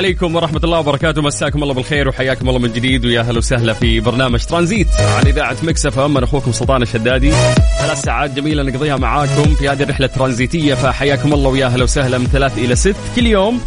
عليكم ورحمة الله وبركاته. مساكم الله بالخير وحياكم الله من جديد ويا هلا وسهلا في برنامج ترانزيت على إذاعة مكسف أم. أخوكم سلطان الشدادي. ثلاث ساعات جميلة نقضيها معاكم في هذه الرحلة الترانزيتية فحياكم الله ويا هلا وسهلا من ثلاث إلى ست. كل يوم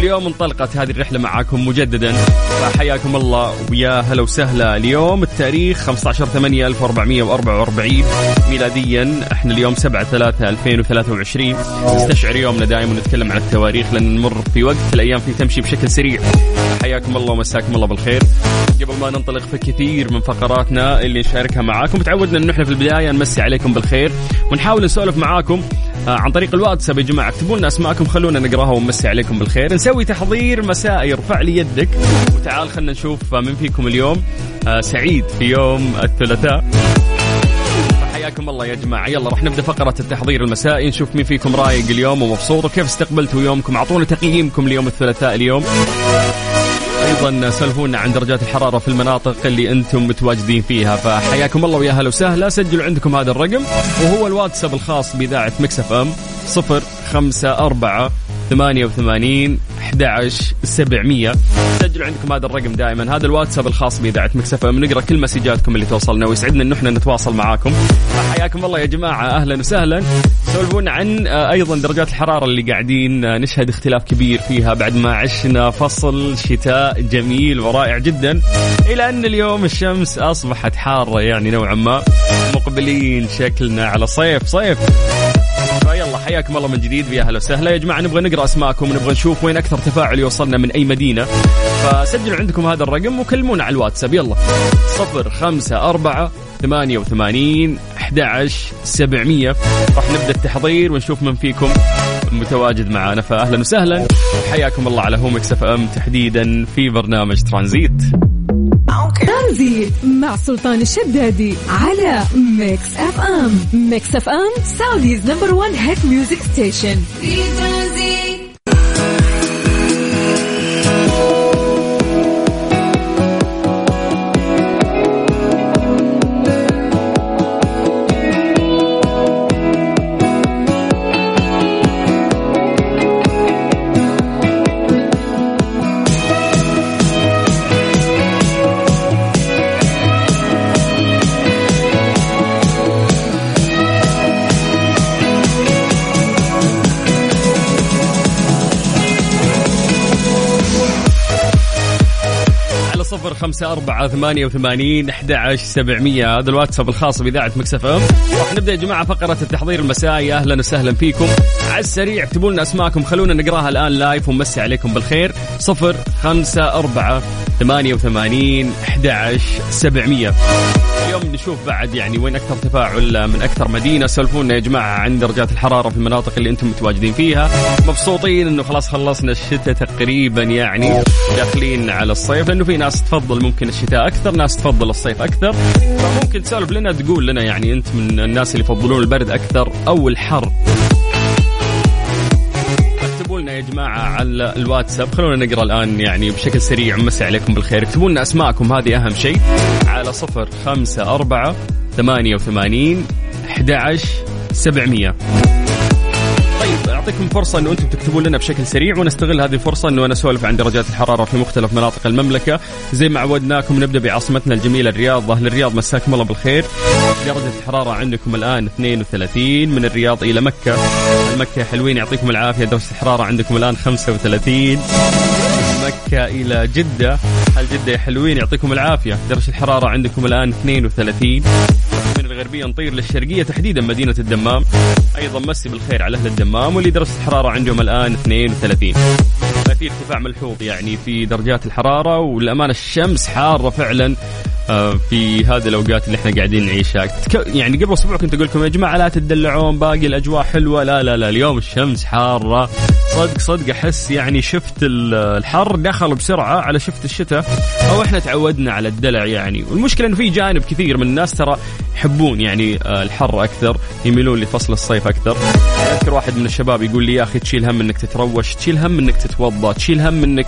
واليوم انطلقت هذه الرحلة معاكم مجددا. فحياكم الله ويا هلا وسهلا. اليوم التاريخ 15 8 1444 ميلاديا. إحنا اليوم 7 3 2023 نستشعر يومنا دائما ونتكلم عن التواريخ لأن نمر في وقت الأيام فيه تمشي بشكل سريع. حياكم الله ومساكم الله بالخير. قبل ما ننطلق في كثير من فقراتنا اللي نشاركها معاكم تعودنا انه إحنا في البداية نمسي عليكم بالخير ونحاول نسولف معاكم عن طريق الواتساب يا جماعة اكتبوا لنا أسماءكم؟ خلونا نقراها ونمسي عليكم بالخير. نسوي تحضير مسائي ارفع لي يدك. وتعال خلينا نشوف من فيكم اليوم. آه، سعيد في يوم الثلاثاء. حياكم الله يا جماعة. يلا راح نبدأ فقرة التحضير المسائي نشوف مين فيكم رايق اليوم ومبسوط. وكيف استقبلتوا يومكم؟ أعطونا تقييمكم ليوم الثلاثاء اليوم. أيضا سولفونا عن درجات الحرارة في المناطق اللي أنتم متواجدين فيها فحياكم الله ويا هلا وسهلا. سجلوا عندكم هذا الرقم وهو الواتساب الخاص بإذاعة Mix FM 054 88 11 700 سجلوا عندكم هذا الرقم دائما هذا الواتساب الخاص بإذاعة Mix FM. نقرأ كل مسجاتكم اللي توصلنا ويسعدنا انه إحنا نتواصل معاكم. حياكم الله يا جماعة أهلا وسهلا. سولفونا عن آه، أيضا درجات الحرارة اللي قاعدين آه، نشهد اختلاف كبير فيها بعد ما عشنا فصل شتاء جميل ورائع جدا إلى أن اليوم الشمس أصبحت حارة يعني نوعا ما مقبلين شكلنا على صيف صيف. فيلا حياكم الله من جديد ويا أهلا وسهلا. يا جماعة نبغى نقرأ أسماءكم ونبغى نشوف وين أكثر تفاعل يوصلنا من أي مدينة. فسجلوا عندكم هذا الرقم وكلمونا على الواتساب. يلا صفر خمسة أربعة ثمانية وثمانين أحد سبعمية. راح نبدأ التحضير ونشوف من فيكم متواجد معنا فأهلا وسهلا. حياكم الله على هوا Mix FM تحديدا في برنامج ترانزيت. ترانزيت مع سلطان الشدادي على Mix FM Mix FM Saudi's number 1 hit music station في ترانزيت. خمسة أربعة ثمانية وثمانين أحد سبعمية. هذا الواتساب الخاص بإذاعة Mix FM. راح نبدأ يا جماعة فقرة التحضير المسائي. أهلا وسهلا فيكم. على السريع اكتبوا لنا أسماءكم. خلونا نقراها الآن live ونمسي عليكم بالخير. صفر خمسة أربعة ثمانية وثمانين أحد سبعمية. اليوم نشوف بعد يعني وين أكثر تفاعل من أكثر مدينة سولفونا يا جماعة عن درجات الحرارة في المناطق اللي أنتم متواجدين فيها. مبسوطين إنه خلاص خلصنا الشتاء تقريبا يعني داخلين على الصيف. لأنه في ناس تفضل ممكن الشتاء أكثر ناس تفضل الصيف أكثر. فممكن تسولف لنا تقول لنا يعني أنت من الناس اللي يفضلون البرد أكثر أو الحر. جماعة على الواتساب. خلونا نقرأ الآن يعني بشكل سريع مسي عليكم بالخير. اكتبوا لنا أسماءكم هذه أهم شيء. على صفر خمسة أربعة ثمانية وثمانين أحد سبعمية. طيب نعطيكم فرصة إنه أنتم تكتبون لنا بشكل سريع ونستغل هذه الفرصة إنه أنا اسولف عن درجات الحرارة في مختلف مناطق المملكة. زي ما عودناكم نبدأ بعاصمتنا الجميلة الرياض. أهل الرياض مساكم الله بالخير. درجة الحرارة عندكم الآن 32 من الرياض إلى مكة. المكة حلوين يعطيكم العافية. درجة الحرارة عندكم الآن 35 مكة إلى جدة. هل جدة يا حلوين؟ يعطيكم العافية. درجة الحرارة عندكم الآن 32 من الغربية نطير للشرقية تحديدا مدينة الدمام. أيضا مسي بالخير على أهل الدمام واللي درجة الحرارة عندهم الآن 32 في ارتفاع ملحوظ يعني في درجات الحرارة والأمانة الشمس حارة فعلا. في هذه الأوقات اللي إحنا قاعدين نعيشها. يعني قبل أسبوع كنت أقول لكم يا جماعة لا تدلعون باقي الأجواء حلوة. لا لا لا اليوم الشمس حارة. صدق صدق أحس يعني شفت الحر دخل بسرعة على شفت الشتاء. أو إحنا تعودنا على الدلع يعني. والمشكلة إنه في جانب كثير من الناس ترى يحبون يعني آه، الحر أكثر يميلون لفصل الصيف أكثر. أذكر واحد من الشباب يقول لي يا أخي تشيل هم إنك تتروش تشيل هم إنك تتوضا تشيل هم إنك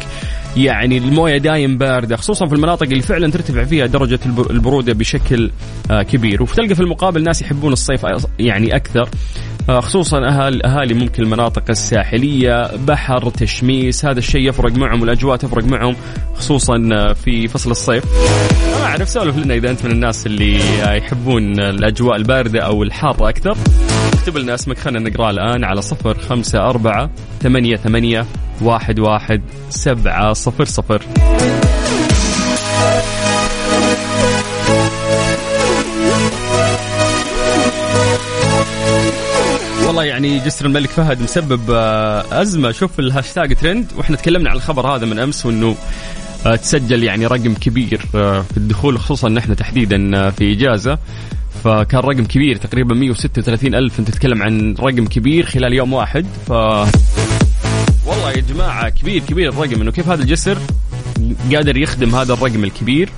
يعني المويه دايم بارده خصوصا في المناطق اللي فعلا ترتفع فيها درجة البرودة بشكل آه، كبير. وتلقى في المقابل ناس يحبون الصيف يعني أكثر. خصوصا اهالي أهالي ممكن المناطق الساحلية بحر تشميس هذا الشيء يفرق معهم والأجواء تفرق معهم خصوصا آه، في فصل الصيف. ما أعرف سولف لنا إذا أنت من الناس اللي يحبون الأجواء الباردة أو الحارة أكثر. اكتب لنا اسمك خلينا نقراه الآن على صفر خمسة أربعة ثمانية ثمانية واحد واحد سبعة صفر صفر. يعني جسر الملك فهد مسبب آه، أزمة. شوف الهاشتاج ترند وإحنا تكلمنا عن الخبر هذا من أمس وإنه آه، تسجل يعني رقم كبير آه، في الدخول خصوصا إن إحنا تحديدا في إجازة. فكان رقم كبير تقريبا 136 ألف. أنت تتكلم عن رقم كبير خلال يوم واحد. ف والله يا جماعة كبير كبير الرقم. إنه كيف هذا الجسر قادر يخدم هذا الرقم الكبير؟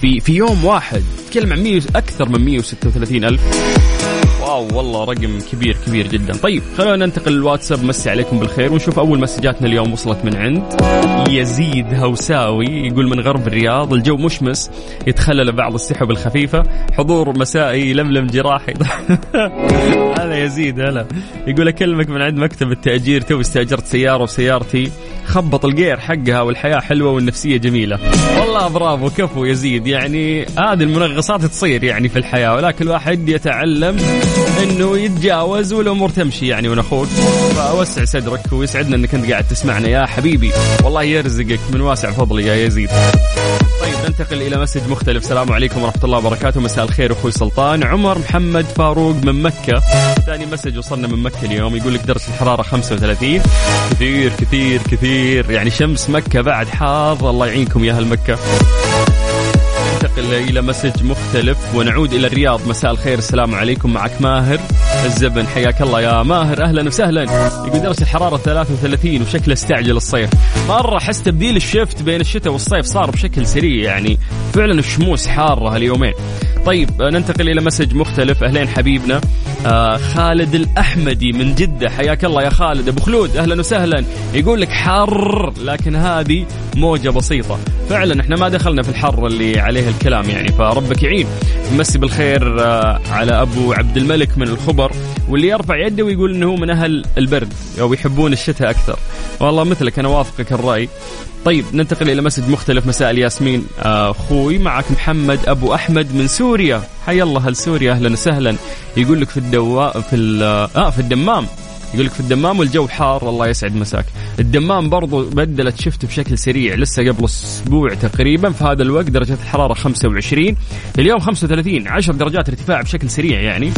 في في يوم واحد. تتكلم عن 100 أكثر من 136 ألف. واو والله رقم كبير كبير جدا. طيب خلونا ننتقل للواتساب. مسي عليكم بالخير ونشوف أول مسجاتنا اليوم وصلت من عند. يزيد هوساوي يقول من غرب الرياض الجو مشمس يتخلل بعض السحب الخفيفة. حضور مسائي لملم جراحي. هلا يزيد هلا. يقول أكلمك من عند مكتب التأجير تو استأجرت سيارة وسيارتي. خبط الجير حقها والحياة حلوة والنفسية جميلة. والله برافو كفو يزيد يعني هذه المنغصات تصير يعني في الحياة ولكن الواحد يتعلم إنه يتجاوز والأمور تمشي يعني وأنا أخوك. فأوسع صدرك ويسعدنا إنك أنت قاعد تسمعنا يا حبيبي. والله يرزقك من واسع فضله يا يزيد. ننتقل إلى message مختلف. السلام عليكم ورحمة الله وبركاته. مساء الخير أخوي سلطان. عمر محمد فاروق من مكة. ثاني message وصلنا من مكة اليوم. يقول لك درجه الحرارة 35 كثير كثير كثير. يعني شمس مكة بعد حار الله يعينكم يا أهل مكة. ننتقل إلى message مختلف ونعود إلى الرياض. مساء الخير. السلام عليكم. معك ماهر الزبن. حياك الله يا ماهر. أهلا وسهلا. يقول درجة الحرارة 33 وشكله استعجل الصيف. مرة أحس تبديل الشفت بين الشتاء والصيف صار بشكل سريع يعني فعلا الشموس حارة هاليومين. طيب ننتقل إلى مسج مختلف. أهلين حبيبنا. آه خالد الأحمدي من جدة. حياك الله يا خالد. أبو خلود أهلا وسهلا. يقول لك حر لكن هذه موجة بسيطة. فعلا إحنا ما دخلنا في الحر اللي عليه الكلام يعني فربك يعين. نمسي بالخير آه على أبو عبد الملك من الخبر واللي يرفع يده ويقول إنه هو من أهل البرد أو يحبون الشتاء أكثر. والله مثلك أنا وافقك الرأي. طيب ننتقل إلى مسج مختلف مساء الياسمين. أخوي معك محمد أبو أحمد من سوريا. حي الله هل سوريا أهلا وسهلا. يقول لك في الدواء في آه في الدمام. يقول لك في الدمام والجو حار الله يسعد مساك. الدمام برضو بدلت شفت بشكل سريع لسه قبل أسبوع تقريبا في هذا الوقت درجة الحرارة 25 اليوم 35 10 درجات ارتفاع بشكل سريع يعني.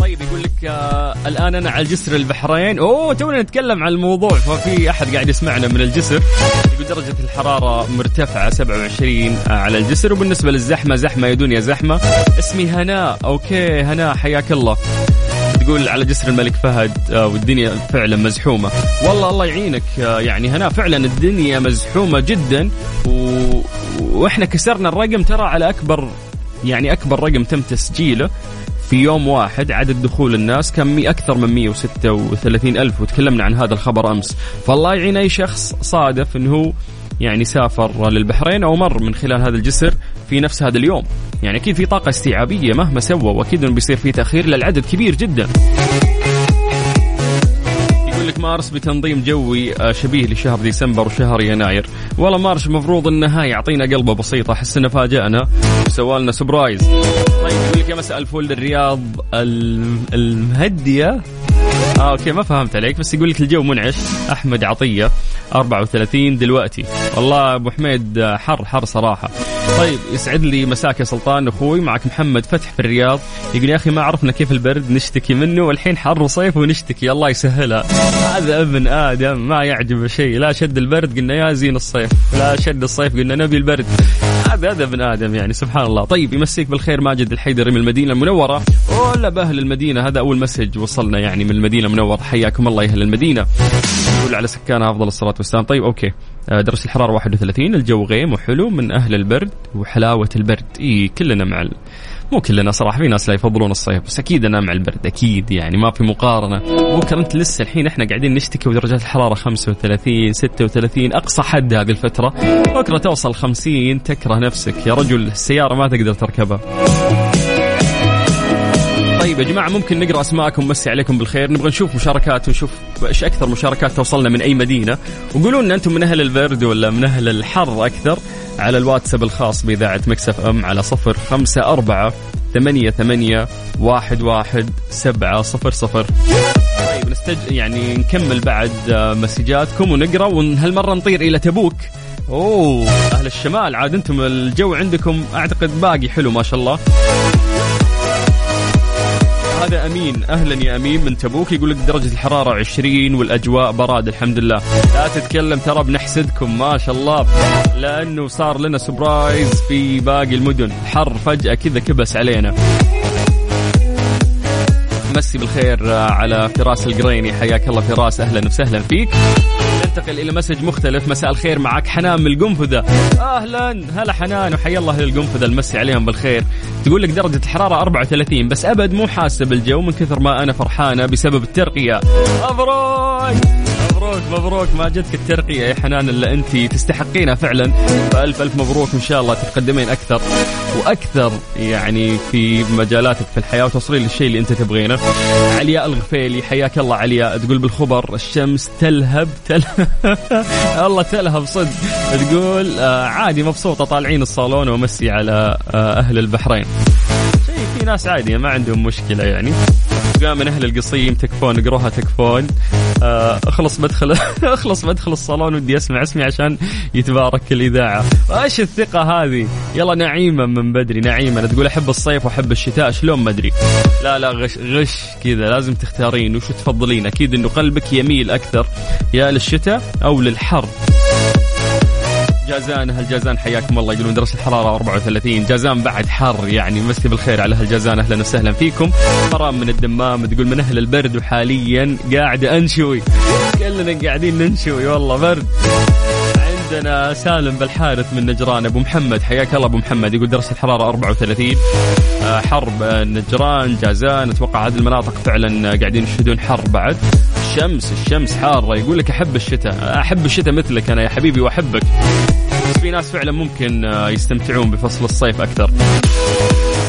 طيب يقول لك آه الآن أنا على جسر البحرين. أوه تونا نتكلم عن الموضوع. ففي أحد قاعد يسمعنا من الجسر. يقول درجة الحرارة مرتفعة 27 على الجسر. وبالنسبة للزحمة زحمة يا دنيا زحمة. اسمي هناء. أوكي هناء حياك الله. تقول على جسر الملك فهد آه، والدنيا فعلا مزحومة. والله الله يعينك آه، يعني هنا فعلا الدنيا مزحومة جدا و... وإحنا كسرنا الرقم ترى على أكبر يعني أكبر رقم تم تسجيله في يوم واحد عدد دخول الناس كان أكثر من 136 ألف وتكلمنا عن هذا الخبر أمس. فالله يعين أي شخص صادف أنه يعني سافر للبحرين أو مر من خلال هذا الجسر في نفس هذا اليوم. يعني أكيد في طاقة استيعابية مهما سوى وأكيد أنه بيصير في تأخير للعدد كبير جدا. يقول لك مارس بتنظيم جوي آه، شبيه لشهر ديسمبر وشهر يناير. والله مارس المفروض إنه هاي يعطينا قلبة بسيطة أحس إنه فاجأنا. وسوى لنا surprise. طيب يقول لك يا مساء الفل الرياض الم- المهدية. آه okay ما فهمت عليك بس يقول لك الجو منعش. أحمد عطية 34 دلوقتي. والله أبو حميد آه، حر حر صراحة. طيب يسعد لي مساك يا سلطان أخوي. معك محمد فتح في الرياض. يقول يا أخي ما عرفنا كيف البرد نشتكي منه والحين حر وصيف ونشتكي. الله يسهلها. هذا ابن آدم ما يعجبه شيء. لا شد البرد قلنا يا زين الصيف. لا شد الصيف قلنا نبي البرد. هذا هذا ابن آدم يعني سبحان الله. طيب يمسيك بالخير ماجد الحيدري من المدينة المنورة. وهلا بأهل المدينة هذا أول message وصلنا يعني من المدينة المنورة. حياكم الله يا أهل المدينة. يقول على ساكنها أفضل الصلاة والسلام. طيب okay. آه، درجه الحرارة 31 الجو غيم وحلو من أهل البرد وحلاوة البرد. إي كلنا مع ال... مو كلنا صراحة في ناس لا يفضلون الصيف بس أكيد أنا مع البرد أكيد يعني ما في مقارنة. بكره أنت لسه الحين إحنا قاعدين نشتكي ودرجات الحرارة 35 36 أقصى حد هذه الفترة. بكره توصل 50 تكره نفسك. يا رجل السيارة ما تقدر تركبها. طيب يا جماعة ممكن نقرأ أسماءكم مسي عليكم بالخير. نبغى نشوف مشاركات ونشوف إيش أكثر مشاركات توصلنا من أي مدينة. وقولوا لنا أنتم من أهل البرد ولا من أهل الحر أكثر؟ على الواتساب الخاص بإذاعة مكسف إم على صفر خمسة أربعة ثمانية ثمانية واحد واحد سبعة صفر صفر. طيب نستج يعني نكمل بعد آه، مسجاتكم ونقرأ وهالمره نطير إلى تبوك. أوه أهل الشمال عاد أنتم الجو عندكم أعتقد باقي حلو ما شاء الله. هذا أمين. أهلا يا أمين من تبوك. يقول لك درجة الحرارة 20 والأجواء براد الحمد لله. لا تتكلم ترى بنحسدكم ما شاء الله. لأنه صار لنا surprise في باقي المدن. الحر فجأة كذا كبس علينا. مسي بالخير على فراس القريني حياك الله فراس. أهلا وسهلا فيك. ننتقل إلى message مختلف. مساء الخير معك حنان من القنفذة. أهلا. هلا حنان وحيا الله أهل القنفذه المسي عليهم بالخير. تقول لك درجة الحرارة 34 بس أبد مو حاسة بالجو من كثر ما أنا فرحانة بسبب الترقية. مبروك مبروك مبروك. ما جتك الترقية يا حنان إلا أنت تستحقينها فعلا. فألف ألف مبروك إن شاء الله تتقدمين أكثر. وأكثر يعني في مجالاتك في الحياة. وتصلين للشيء اللي أنت تبغينه. علياء الغفيلي حياك الله علياء. تقول بالخبر الشمس تلهب تلهب الله تلهب صدق. تقول آه عادي مبسوطة طالعين الصالون ومسي على آه أهل البحرين. في ناس عادية ما عندهم مشكلة يعني. قام من أهل القصيم تكفون اقروها تكفون. آه، أخلص بدخل أخلص بدخل الصالون ودي أسمع اسمي عشان يتبارك الإذاعة. إيش الثقة هذه؟ يلا نعيمه من بدري نعيمه أنا تقول أحب الصيف وأحب الشتاء شلون ما أدري. لا لا غش غش كذا لازم تختارين. وش تفضلين؟ أكيد إنه قلبك يميل أكثر يا للشتاء أو للحر. جازان أهل جازان حياكم الله. يقولون درجه الحرارة 34 جازان بعد حر يعني مسي بالخير على أهل جازان. أهلا وسهلا فيكم. مرام من الدمام تقول من أهل البرد وحاليا قاعد أنشوي. كلنا قاعدين ننشوي والله برد. عندنا سالم بالحارث من نجران أبو محمد حياك الله أبو محمد يقول درجه الحرارة 34 آه، حرب نجران جازان أتوقع هذه المناطق فعلا قاعدين يشهدون حر بعد. الشمس الشمس حارة يقول لك أحب الشتاء أحب الشتاء مثلك أنا يا حبيبي وأحبك. بس في ناس فعلا ممكن آه، يستمتعون بفصل الصيف أكثر.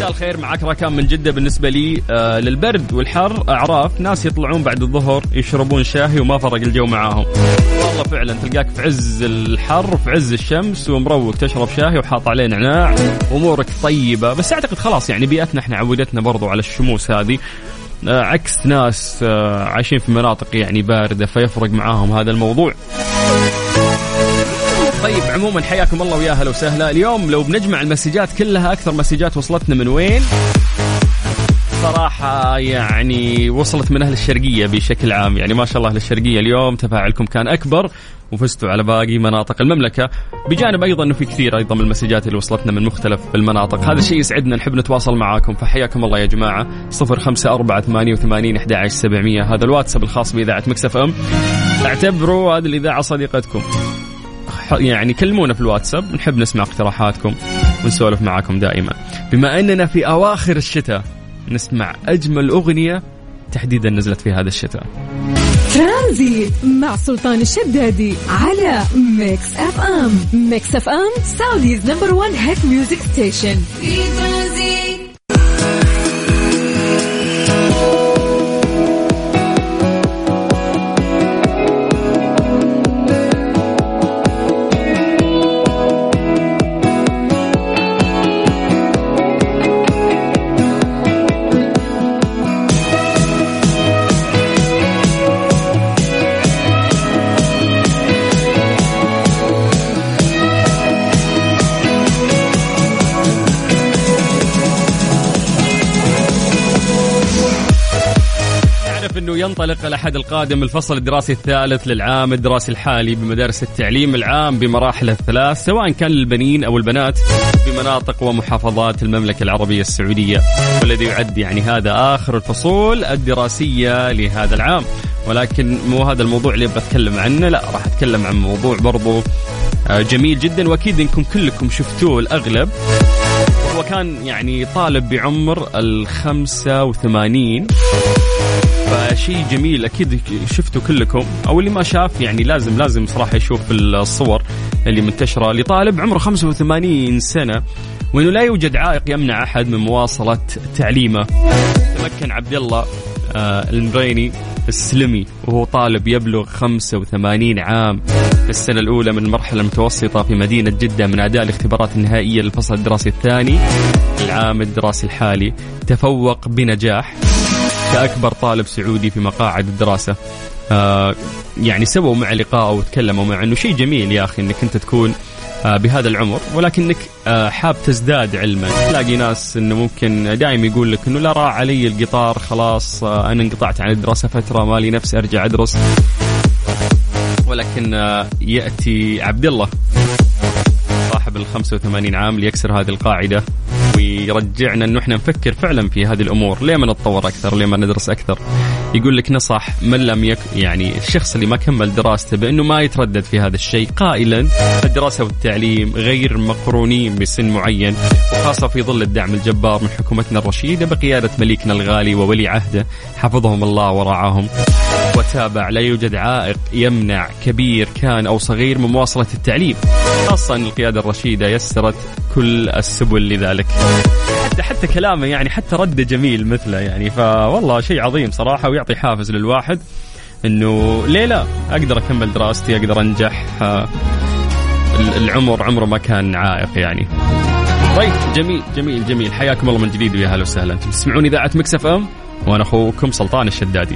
مساء الخير معك راكان من جدة بالنسبة لي آه للبرد والحر أعراف ناس يطلعون بعد الظهر يشربون شاهي وما فرق الجو معاهم. والله فعلا تلقاك في عز الحر وفي عز الشمس ومروق تشرب شاهي وحاط عليه نعناع أمورك طيبة. بس أعتقد خلاص يعني بيئتنا إحنا عودتنا برضو على الشموس هذه. آه عكس ناس آه عايشين في مناطق يعني باردة فيفرق معاهم هذا الموضوع. طيب عموما حياكم الله ويا هلا وسهلا. اليوم لو بنجمع المسجات كلها أكثر مسجات وصلتنا من وين؟ صراحة يعني وصلت من أهل الشرقية بشكل عام. يعني ما شاء الله أهل الشرقية اليوم تفاعلكم كان أكبر وفزتوا على باقي مناطق المملكة. بجانب أيضا أنه في كثير أيضا من المسجات اللي وصلتنا من مختلف المناطق. هذا الشيء يسعدنا نحب نتواصل معاكم. فحياكم الله يا جماعة. صفر خمسة أربعة ثمانية وثمانين أحد عشر سبعمية. هذا الواتساب الخاص بإذاعة مكسف أم. اعتبروا هذه الإذاعة صديقتكم. يعني كلمونا في الواتساب نحب نسمع اقتراحاتكم ونسولف معاكم دائما. بما أننا في أواخر الشتاء نسمع أجمل أغنية تحديدا نزلت في هذا الشتاء. ترانزيت مع سلطان الشدادي على Mix FM Mix FM Saudi's number 1 hit music station في ترانزيت ينطلق الاحد القادم الفصل الدراسي الثالث للعام الدراسي الحالي بمدارس التعليم العام بمراحله الثلاث سواء كان للبنين أو البنات في مناطق ومحافظات المملكة العربية السعودية والذي يعد يعني هذا آخر الفصول الدراسية لهذا العام. ولكن مو هذا الموضوع اللي أبغى أتكلم عنه لا راح أتكلم عن موضوع برضو آه، جميل جدا وأكيد إنكم كلكم شفتوه الأغلب. هو كان يعني طالب بعمر ال 85 فشيء جميل. أكيد شفتوا كلكم. أو اللي ما شاف يعني لازم لازم صراحة يشوف الصور اللي منتشرة لطالب عمره 85 سنة وإنه لا يوجد عائق يمنع أحد من مواصلة تعليمه. تمكن عبد الله آه، المريني السلمي وهو طالب يبلغ 85 عام. في السنة الأولى من المرحلة المتوسطة في مدينة جدة من أداء الاختبارات النهائية للفصل الدراسي الثاني. العام الدراسي الحالي تفوق بنجاح. كأكبر طالب سعودي في مقاعد الدراسة. آه يعني سووا مع لقاء وتكلموا مع إنه شيء جميل يا أخي إنك أنت تكون آه بهذا العمر. ولكنك آه حاب تزداد علما. تلاقي ناس إنه ممكن دائما يقول لك إنه لا راح علي القطار خلاص آه أنا انقطعت عن الدراسة فترة مالي نفس أرجع أدرس. ولكن آه يأتي عبد الله صاحب ال 85 عام ليكسر هذه القاعدة. ويرجعنا إنه إحنا نفكر فعلا في هذه الأمور، ليه ما نتطور أكثر؟ ليه ما ندرس أكثر؟ يقول لك نصح من لم يك يعني الشخص اللي ما كمل دراسته بأنه ما يتردد في هذا الشيء قائلا الدراسة والتعليم غير مقرونين بسن معين وخاصة في ظل الدعم الجبار من حكومتنا الرشيدة بقيادة مليكنا الغالي وولي عهده حفظهم الله ورعاهم. وتابع لا يوجد عائق يمنع كبير كان أو صغير من مواصلة التعليم. خاصة ان القيادة الرشيدة يسرت كل السبل لذلك. حتى حتى كلامه يعني حتى رده جميل مثله يعني فوالله شيء عظيم صراحة ويعطي حافز للواحد إنه ليه لا؟ أقدر أكمل دراستي أقدر أنجح. آه، العمر عمره ما كان عائق يعني. طيب جميل جميل جميل. حياكم الله من جديد ويا هلا وسهلا. أنتم تسمعون إذاعة Mix FM؟ وأنا أخوكم سلطان الشدادي.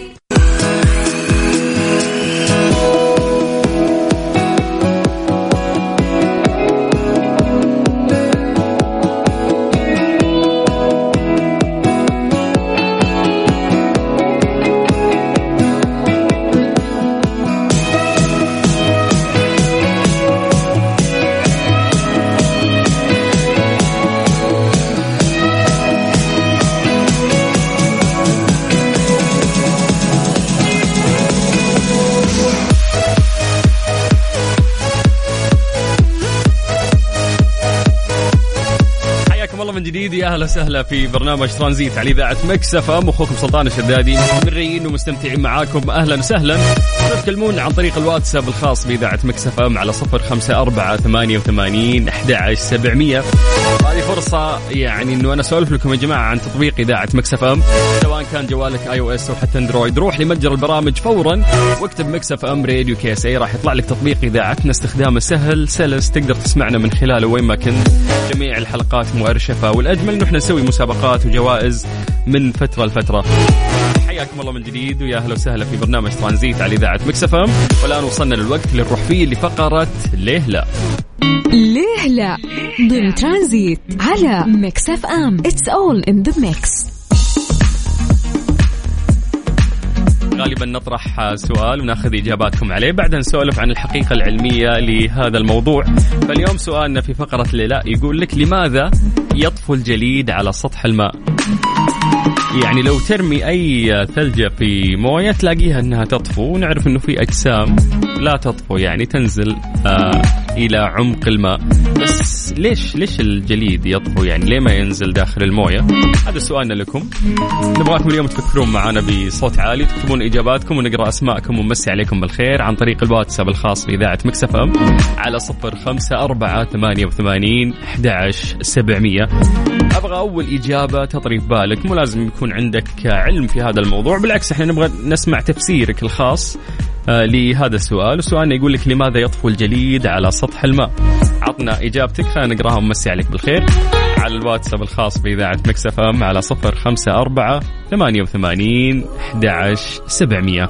من جديد. يا أهلا وسهلا في برنامج ترانزيت على إذاعة Mix FM. أخوكم سلطان الشدادي. مستمرين ومستمتعين معاكم. أهلا وسهلا. تتكلمون عن طريق الواتساب الخاص بإذاعة Mix FM على 054 88 11700 هذه فرصة يعني إنه أنا أسولف لكم يا جماعة عن تطبيق إذاعة Mix FM. سواء كان جوالك iOS أو حتى أندرويد روح لمتجر البرامج فورا واكتب Mix FM Radio SA. راح يطلع لك تطبيق إذاعتنا. استخدامه سهل سلس تقدر تسمعنا من خلاله وين ما كنت. جميع الحلقات مؤرشفه والأجمل إنه إحنا نسوي مسابقات وجوائز من فترة لفترة. حياكم الله من جديد ويا أهلا وسهلا في برنامج ترانزيت على إذاعة Mix FM. والآن وصلنا للوقت اللي نروح فيه لفقرة ليه لا ليه لا؟ ضمن ترانزيت على Mix FM. It's all in the mix غالبا نطرح سؤال وناخذ إجاباتكم عليه بعدها نسولف عن الحقيقة العلمية لهذا الموضوع. فاليوم سؤالنا في فقرة ليه لا يقول لك لماذا يطفو الجليد على سطح الماء؟ يعني لو ترمي أي ثلجة في موية تلاقيها إنها تطفو ونعرف إنه في أجسام لا تطفو يعني تنزل آه إلى عمق الماء. بس ليش ليش الجليد يطفو؟ يعني ليه ما ينزل داخل الموية؟ هذا سؤالنا لكم. نبغاكم اليوم تفكرون معنا بصوت عالي تكتبون إجاباتكم ونقرأ أسماءكم ونمسي عليكم بالخير عن طريق الواتساب الخاص بإذاعة مكسف أم على صفر خمسة أربعة ثمانية وثمانين أحد عشر سبعمية. أبغى أول إجابة تطري في بالك مو لازم يكون عندك علم في هذا الموضوع بالعكس إحنا نبغى نسمع تفسيرك الخاص آه، لهذا السؤال. وسؤالنا يقول لك لماذا يطفو الجليد على سطح الماء؟ عطنا إجابتك خلينا نقراها ونمسي عليك بالخير. على الواتساب الخاص بإذاعة مكسف أم على صفر خمسة أربعة ثمانية وثمانين أحد عشر سبعمية.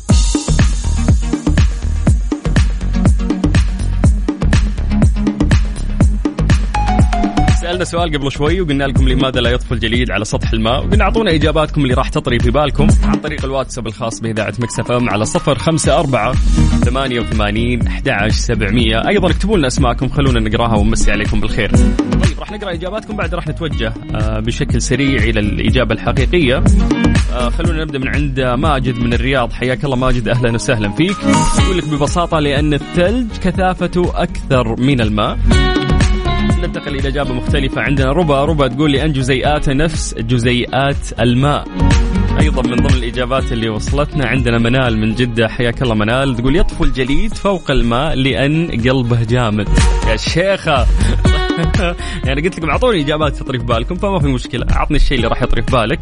سألنا سؤال قبل شوي وقلنا لكم لماذا لا يطفو الجليد على سطح الماء وقلنا أعطونا إجاباتكم اللي راح تطري في بالكم عن طريق الواتساب الخاص بإذاعة Mix FM على صفر خمسة أربعة ثمانية وثمانين أحد سبعمية. أيضا اكتبوا لنا أسماءكم خلونا نقراها ونمسي عليكم بالخير. طيب راح نقرأ إجاباتكم بعد راح نتوجه آه، بشكل سريع إلى الإجابة الحقيقية. آه، خلونا نبدأ من عند ماجد من الرياض. حياك الله ماجد أهلا وسهلا فيك. يقول لك ببساطة لأن الثلج كثافته أكثر من الماء. ننتقل إلى إجابة مختلفة عندنا. ربا ربا تقول لأن جزيئاته نفس جزيئات الماء. أيضا من ضمن الإجابات اللي وصلتنا عندنا منال من جدة. حياك الله منال. تقول يطفو الجليد فوق الماء لأن قلبه جامد. يا شيخة. يعني قلت لكم أعطوني إجابات تطري في بالكم فما في مشكلة. أعطني الشيء اللي راح يطري في بالك.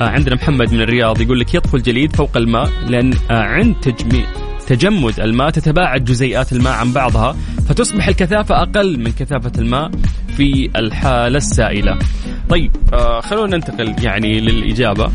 آه عندنا محمد من الرياض يقول لك يطفو الجليد فوق الماء لأن آه عند تجميع تجمد الماء تتباعد جزيئات الماء عن بعضها فتصبح الكثافة أقل من كثافة الماء في الحالة السائلة. طيب آه خلونا ننتقل يعني للإجابة.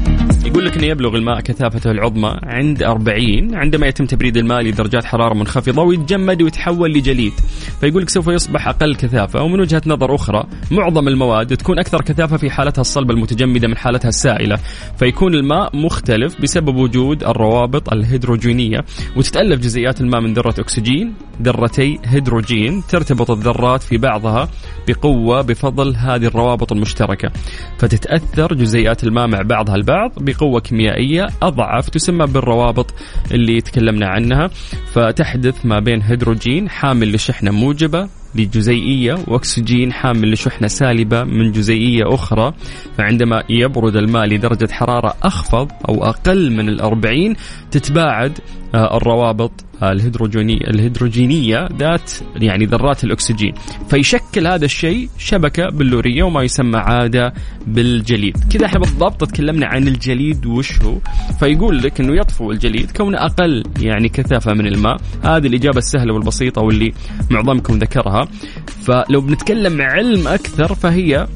يقول لك أنه يبلغ الماء كثافته العظمى عند 40 عندما يتم تبريد الماء لدرجات حرارة منخفضة ويتجمد ويتحول لجليد. فيقول لك سوف يصبح أقل كثافة. ومن وجهة نظر أخرى معظم المواد تكون أكثر كثافة في حالتها الصلبة المتجمدة من حالتها السائلة. فيكون الماء مختلف بسبب وجود الروابط الهيدروجينية وتتألف جزيئات الماء من ذرة أكسجين ذرتي هيدروجين ترتبط الذرات في بعضها بقوة بفضل هذه الروابط المشتركة. فتتأثر جزيئات الماء مع بعضها البعض بقوة كيميائية أضعف تسمى بالروابط اللي تكلمنا عنها. فتحدث ما بين هيدروجين حامل لشحنة موجبة لجزيئية وأكسجين حامل لشحنة سالبة من جزيئية أخرى. فعندما يبرد الماء لدرجة حرارة أخفض أو أقل من الأربعين تتباعد الروابط الهيدروجينية الهيدروجينية ذات يعني ذرات الأكسجين. فيشكل هذا الشيء شبكة بلورية وما يسمى عادة بالجليد. كذا إحنا بالضبط تكلمنا عن الجليد وش هو. فيقول لك إنه يطفو الجليد كونه أقل يعني كثافة من الماء. هذه الإجابة السهلة والبسيطة واللي معظمكم ذكرها. فلو بنتكلم علم أكثر فهي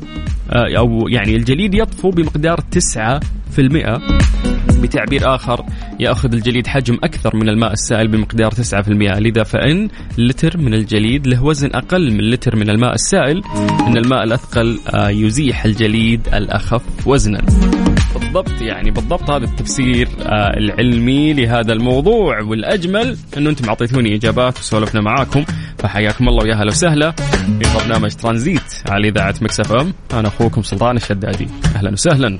آه، أو يعني الجليد يطفو بمقدار 9% بتعبير آخر يأخذ الجليد حجم أكثر من الماء السائل بمقدار 9% لذا فإن لتر من الجليد له وزن أقل من لتر من الماء السائل إن الماء الأثقل آه، يزيح الجليد الأخف وزنا. بالضبط يعني بالضبط هذا التفسير آه، العلمي لهذا الموضوع. والأجمل إنه أنتم أعطيتوني إجابات وسولفنا معاكم. فحياكم الله ويا هلا وسهلا في برنامج ترانزيت على إذاعة Mix FM. أنا أخوكم سلطان الشدادي. أهلا وسهلا.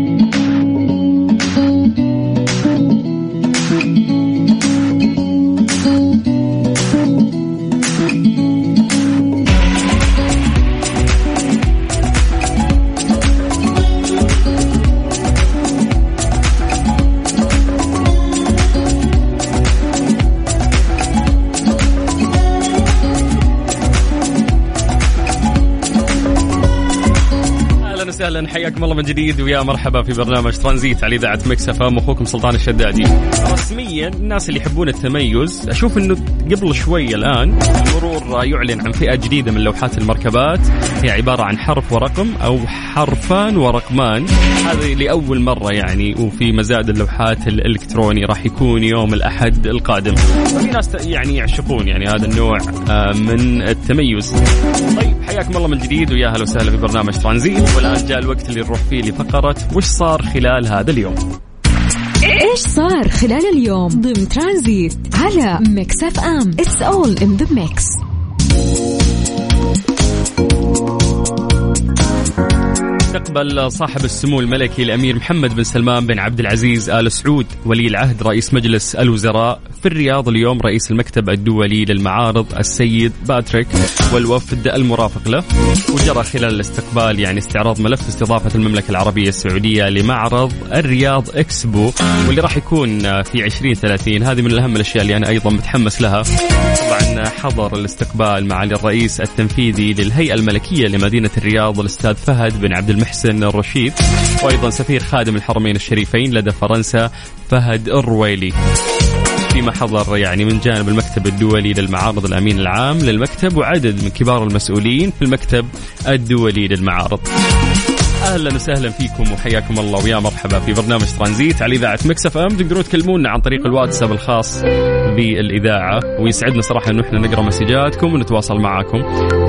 وسهلا حياكم الله من جديد ويا مرحبا في برنامج ترانزيت على إذاعة Mix FM أخوكم سلطان الشدادي. رسميا الناس اللي يحبون التميز أشوف إنه قبل شوي الآن المرور يعلن عن فئة جديدة من لوحات المركبات هي عبارة عن حرف ورقم أو حرفان ورقمان هذه لأول مرة يعني وفي مزاد اللوحات الإلكتروني راح يكون يوم الأحد القادم. ففي ناس يعني يعشقون يعني هذا النوع آه، من التميز. طيب حياكم الله من جديد ويا أهلا وسهلا في برنامج ترانزيت والآن جاء الوقت اللي نروح فيه لفقرة وش صار خلال هذا اليوم؟ إيش صار خلال اليوم ضمن ترانزيت على Mix FM؟ It's all in the mix استقبل صاحب السمو الملكي الأمير محمد بن سلمان بن عبد العزيز آل سعود ولي العهد رئيس مجلس الوزراء في الرياض اليوم رئيس المكتب الدولي للمعارض السيد باتريك والوفد المرافق له وجرى خلال الاستقبال يعني استعراض ملف استضافة المملكة العربية السعودية لمعرض الرياض إكسبو واللي راح يكون في 2030 هذه من اهم الأشياء اللي أنا أيضا متحمس لها. طبعا حضر الاستقبال معالي الرئيس التنفيذي للهيئة الملكية لمدينة الرياض الأستاذ فهد بن عبد محسن الرشيد وأيضا سفير خادم الحرمين الشريفين لدى فرنسا فهد الرويلي. فيما حضر يعني من جانب المكتب الدولي للمعارض الأمين العام للمكتب وعدد من كبار المسؤولين في المكتب الدولي للمعارض. أهلا وسهلا فيكم وحياكم الله ويا مرحبا في برنامج ترانزيت على إذاعة Mix FM. تقدرون تكلمونا عن طريق الواتساب الخاص بالإذاعة ويسعدنا صراحة إنه إحنا نقرأ مسجاتكم ونتواصل معكم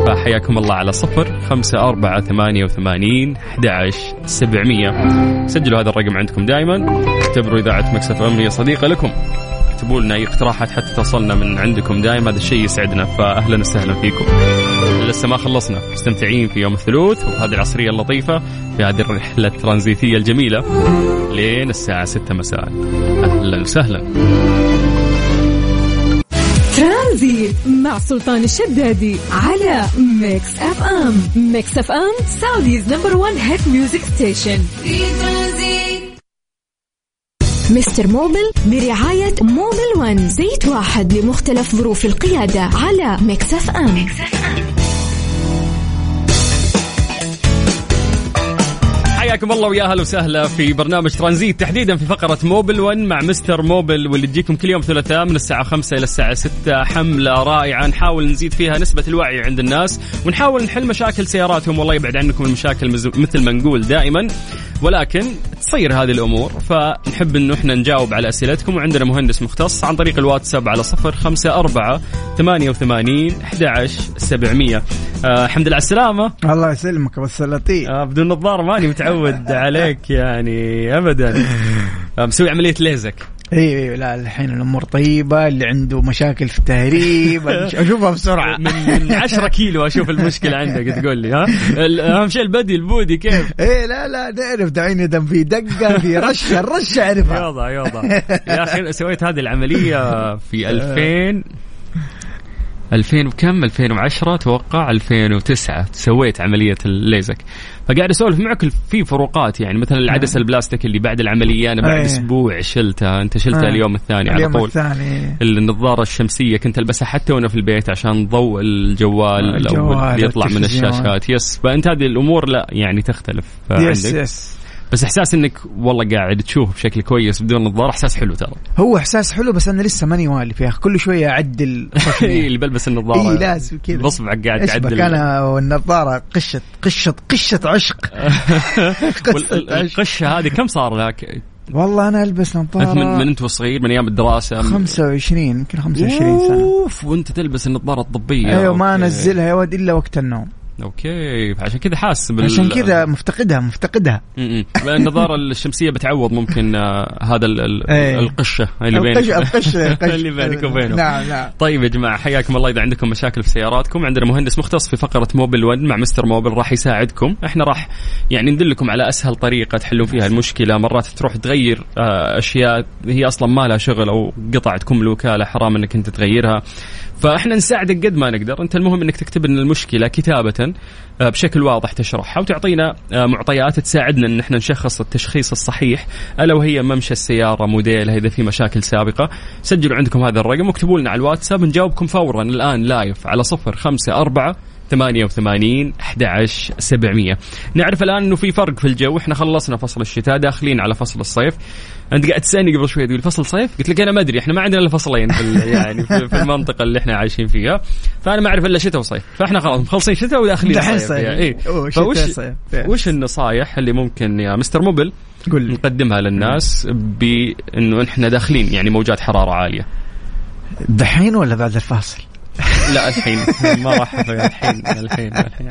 فحياكم الله على صفر خمسة أربعة ثمانية وثمانين أحد سبعمية. سجلوا هذا الرقم عندكم دائما اعتبروا إذاعة Mix FM هي صديقة لكم. اكتبوا لنا أي اقتراحات حتى توصلنا من عندكم دائما هذا الشيء يسعدنا فاهلا وسهلا فيكم. لسه ما خلصنا. مستمتعين في يوم الثلاث وهذه العصرية اللطيفة في هذه الرحلة الترانزيتية الجميلة. لين الساعة 6 مساء. أهلا وسهلا. ترانزيت مع سلطان الشدادي على Mix FM. Mix FM Saudi's number 1 hit music station. Mister Mobil برعاية Mobil One زيت واحد لمختلف ظروف القيادة على Mix FM. حياكم الله ويا أهلا وسهلا في برنامج ترانزيت تحديدا في فقرة Mobil 1 مع Mister Mobil واللي تجيكم كل يوم ثلاثاء من الساعة 5 إلى الساعة 6 حملة رائعة نحاول نزيد فيها نسبة الوعي عند الناس ونحاول نحل مشاكل سياراتهم والله يبعد عنكم المشاكل مثل ما نقول دائما. ولكن تصير هذه الأمور فنحب إنه إحنا نجاوب على أسئلتكم. وعندنا مهندس مختص عن طريق الواتساب على صفر خمسة أربعة ثمانية وثمانين أحد سبعمية. آه الحمد لله على السلامة. الله يسلمك أبو السلاطين. آه بدون نظارة ماني متعود عليك يعني ابدا. آه مسوي عملية ليزك. اي اي لا الحين الأمور طيبة اللي عنده مشاكل في التهريب أشوفها بسرعة. من من 10 كيلو أشوف المشكلة عندك تقول لي ها؟ أهم شيء البدي البودي كيف؟ إيه لا لا نعرف دعيني دم في دقة في رشة الرشه أعرفها. يوضع يوضع يا أخي سويت هذه العملية في 2000 2000 وكم؟ 2010 أتوقع 2009 سويت عملية الليزك. فقاعد أسولف معك في فروقات يعني مثلا العدسة البلاستيك اللي بعد العملية أنا بعد أيه. أسبوع شلتها أنت شلتها أيه. اليوم الثاني على اليوم طول. الثاني. النظارة الشمسية كنت ألبسها حتى وأنا في البيت عشان ضوء الجوال الجوال أو يطلع من. الشاشات. يس فأنت هذه الأمور لا يعني تختلف. يس عندك؟ يس. بس إحساس إنك والله قاعد تشوف بشكل كويس بدون نظاره إحساس حلو ترى. هو إحساس حلو بس أنا لسه ماني والف يا أخي. كل شوية أعدل إيه، اللي بلبس النظارة. اي لازم كذا. بصبعك قاعد تعدل. أنا والنظارة قشت قشت قشة عشق. القشة هذه كم صار لك؟ والله أنا ألبس انت من, من نظاره أنت وصغير من أيام الدراسة؟ 25 يمكن 25 سنة. أوف وأنت تلبس النظارة الطبية. أيوه ما. أنزلها يا ود إلا وقت النوم. okay عشان كذا حاسس بال عشان كذا مفتقدها مفتقدها. النظارة الشمسية بتعوض ممكن آه، هذا ال- إيه. القشة اللي بينك. القش القش اللي بينك وبينه. نعم نعم. طيب يا جماعة حياكم الله إذا عندكم مشاكل في سياراتكم. عندنا مهندس مختص في فقرة Mobil 1 مع Mister Mobil راح يساعدكم. إحنا راح يعني ندلكم على أسهل طريقة تحلون فيها المشكلة. مرات تروح تغير آه، أشياء هي أصلا ما لها شغل أو قطع تكون الوكاله حرام إنك أنت تغيرها. فإحنا نساعدك قد ما نقدر. أنت المهم إنك تكتب لنا المشكلة كتابة آه، بشكل واضح تشرحها وتعطينا آه، معطيات تساعدنا إن إحنا نشخص التشخيص الصحيح ألا وهي ممشى السيارة موديلها إذا في مشاكل سابقة. سجلوا عندكم هذا الرقم واكتبوا لنا على الواتساب نجاوبكم فورا. الآن لايف على صفر خمسة أربعة 88 11 700 نعرف الآن إنه في فرق في الجو. إحنا خلصنا فصل الشتاء داخلين على فصل الصيف. أنت قاعد تسألني قبل شوي تقول فصل صيف؟ قلت لك أنا ما أدري إحنا ما عندنا إلا فصلين في يعني في المنطقة اللي إحنا عايشين فيها. فأنا ما أعرف إلا شتاء وصيف. فإحنا خلاص مخلصين شتاء وداخلين صيف صيف. يعني. شتاء فوش صيف. وش النصائح اللي ممكن يا مستر موبل لي. نقدمها للناس بإنه إحنا داخلين يعني موجات حرارة عالية؟ دحين ولا بعد الفاصل؟ لا الحين. ما راح الحين الحين الحين.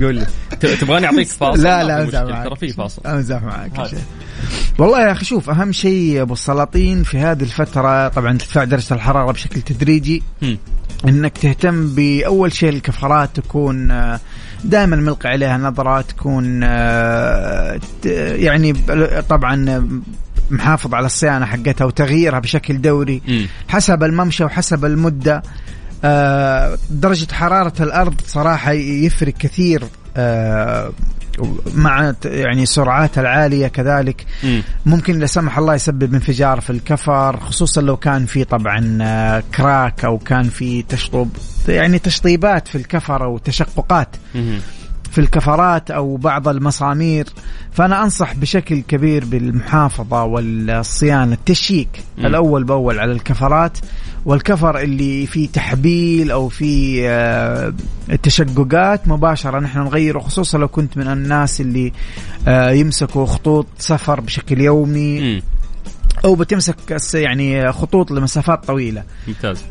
قول لي. تبغاني أعطيك فاصل؟ لا لا أمزح معك. ترى في فاصل. أمزح معك. والله يا أخي شوف أهم شيء أبو السلاطين في هذه الفترة طبعا ارتفاع درجة الحرارة بشكل تدريجي. إنك تهتم بأول شيء الكفرات تكون آه، دائما ملقي عليها نظرة تكون آه، يعني طبعا محافظ على الصيانة حقتها وتغييرها بشكل دوري. حسب الممشى وحسب المدة آه، درجة حرارة الأرض صراحة يفرق كثير مع يعني سرعات العالية كذلك مم. ممكن لا سمح الله يسبب انفجار في الكفر خصوصا لو كان في طبعا آه، كراك أو كان في تشطب يعني تشطيبات في الكفر أو تشققات. في الكفرات أو بعض المسامير فأنا أنصح بشكل كبير بالمحافظة والصيانة التشيك. الأول بأول على الكفرات والكفر اللي فيه تحبيل أو فيه آه، تشققات مباشرة نحن نغيره خصوصا لو كنت من الناس اللي آه، يمسكوا خطوط سفر بشكل يومي. أو بتمسك يعني خطوط لمسافات طويلة ممتاز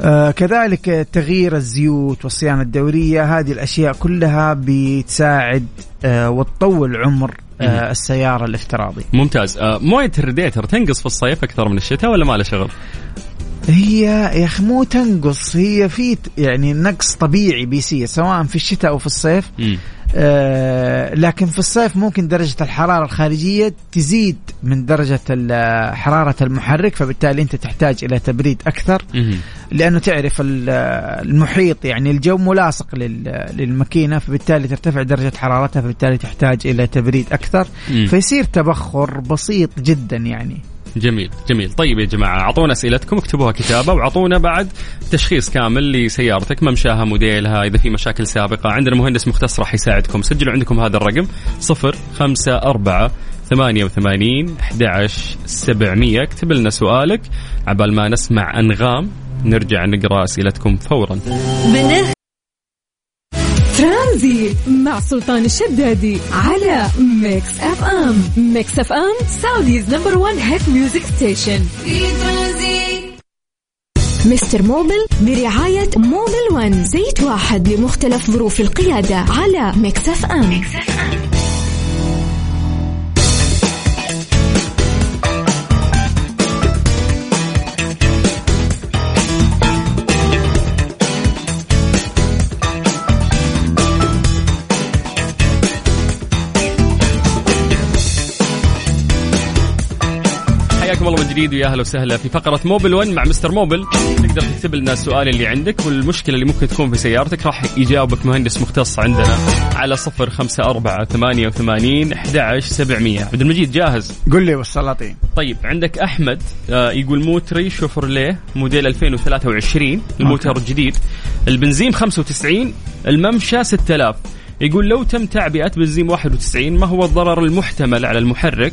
آه كذلك تغيير الزيوت والصيانة الدورية هذه الأشياء كلها بتساعد آه وتطول عمر. آه السيارة الافتراضي ممتاز آه موية الريديتر تنقص في الصيف أكثر من الشتاء ولا ما له شغل؟ هي يا أخي مو تنقص هي في يعني نقص طبيعي بيصير سواء في الشتاء أو في الصيف. آه لكن في الصيف ممكن درجة الحرارة الخارجية تزيد من درجة ال- حرارة المحرك فبالتالي أنت تحتاج إلى تبريد أكثر مم. لأنه تعرف ال- المحيط يعني الجو ملاصق لل- للماكينة فبالتالي ترتفع درجة حرارتها فبالتالي تحتاج إلى تبريد أكثر مم. فيصير تبخر بسيط جدا يعني جميل جميل. طيب يا جماعة أعطونا أسئلتكم اكتبوها كتابة وأعطونا بعد تشخيص كامل لسيارتك ممشاها موديلها إذا في مشاكل سابقة. عندنا مهندس مختص راح يساعدكم. سجلوا عندكم هذا الرقم صفر خمسة أربعة ثمانية وثمانين أحد سبعمية. اكتب لنا سؤالك عبال ما نسمع أنغام. نرجع نقرأ أسئلتكم فورا. بنخ ترانزيت مع سلطان الشدادي على Mix FM. Mix FM Saudi's number 1 hit music station. Mister Mobil برعاية Mobil One زيت واحد لمختلف ظروف القيادة على Mix FM. حياكم الله من جديد ويا أهلا وسهلا في فقرة موبل 1 مع مستر موبل. تقدر تكتب لنا السؤال اللي عندك والمشكلة اللي ممكن تكون في سيارتك راح يجاوبك مهندس مختص عندنا على صفر خمسة أربعة ثمانية وثمانين أحد سبعمية. عبد المجيد جاهز؟ قل لي والسلاطين. طيب عندك أحمد آه يقول موتري شوفرليه موديل 2023 الموتر. الجديد البنزين 95 الممشى 6000 يقول لو تم تعبئة بنزين 91 ما هو الضرر المحتمل على المحرك؟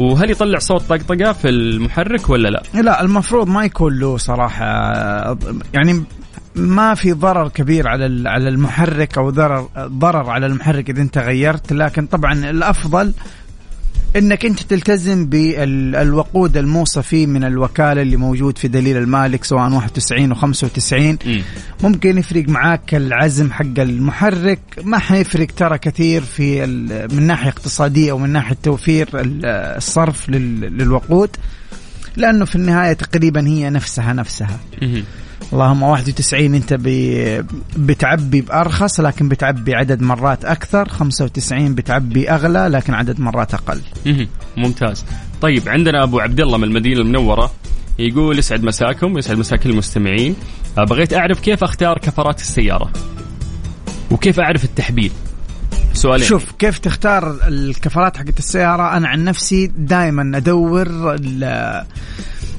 وهل يطلع صوت طقطقة في المحرك ولا لا؟ لا المفروض ما يكون له صراحة يعني ما في ضرر كبير على على المحرك أو ضرر ضرر على المحرك إذا أنت غيرت لكن طبعا الأفضل إنك أنت تلتزم بالوقود الموصى فيه من الوكالة اللي موجود في دليل المالك سواء 91 و 95 مم. ممكن يفرق معاك العزم حق المحرك ما حيفرق ترى كثير في من ناحية اقتصادية ومن ناحية توفير ال- الصرف لل- للوقود لأنه في النهاية تقريبا هي نفسها نفسها. اللهم 91 انت بي بتعبي بأرخص لكن بتعبي عدد مرات أكثر. 95 بتعبي أغلى لكن عدد مرات أقل. ممتاز. طيب عندنا أبو عبد الله من المدينة المنورة يقول يسعد مساكم يسعد مسا كل المستمعين. آه، بغيت أعرف كيف أختار كفرات السيارة؟ وكيف أعرف التحبيل؟ سؤالين. شوف كيف تختار الكفرات حقت السيارة؟ أنا عن نفسي دائما أدور ال-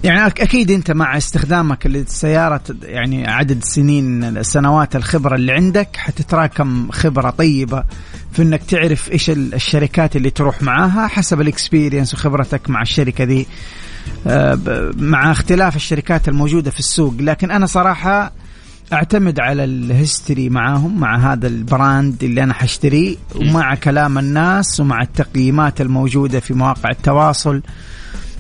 يعني أكيد أنت مع استخدامك للسيارة يعني عدد سنين سنوات الخبرة اللي عندك حتتراكم خبرة طيبة في أنك تعرف ال- الشركات اللي تروح معاها حسب الإكسبيرينس وخبرتك مع الشركة دي. آه، مع اختلاف الشركات الموجودة في السوق. لكن أنا صراحة أعتمد على ال history معاهم مع هذا ال brand اللي أنا حاشتريه ومع كلام الناس ومع التقييمات الموجودة في مواقع التواصل.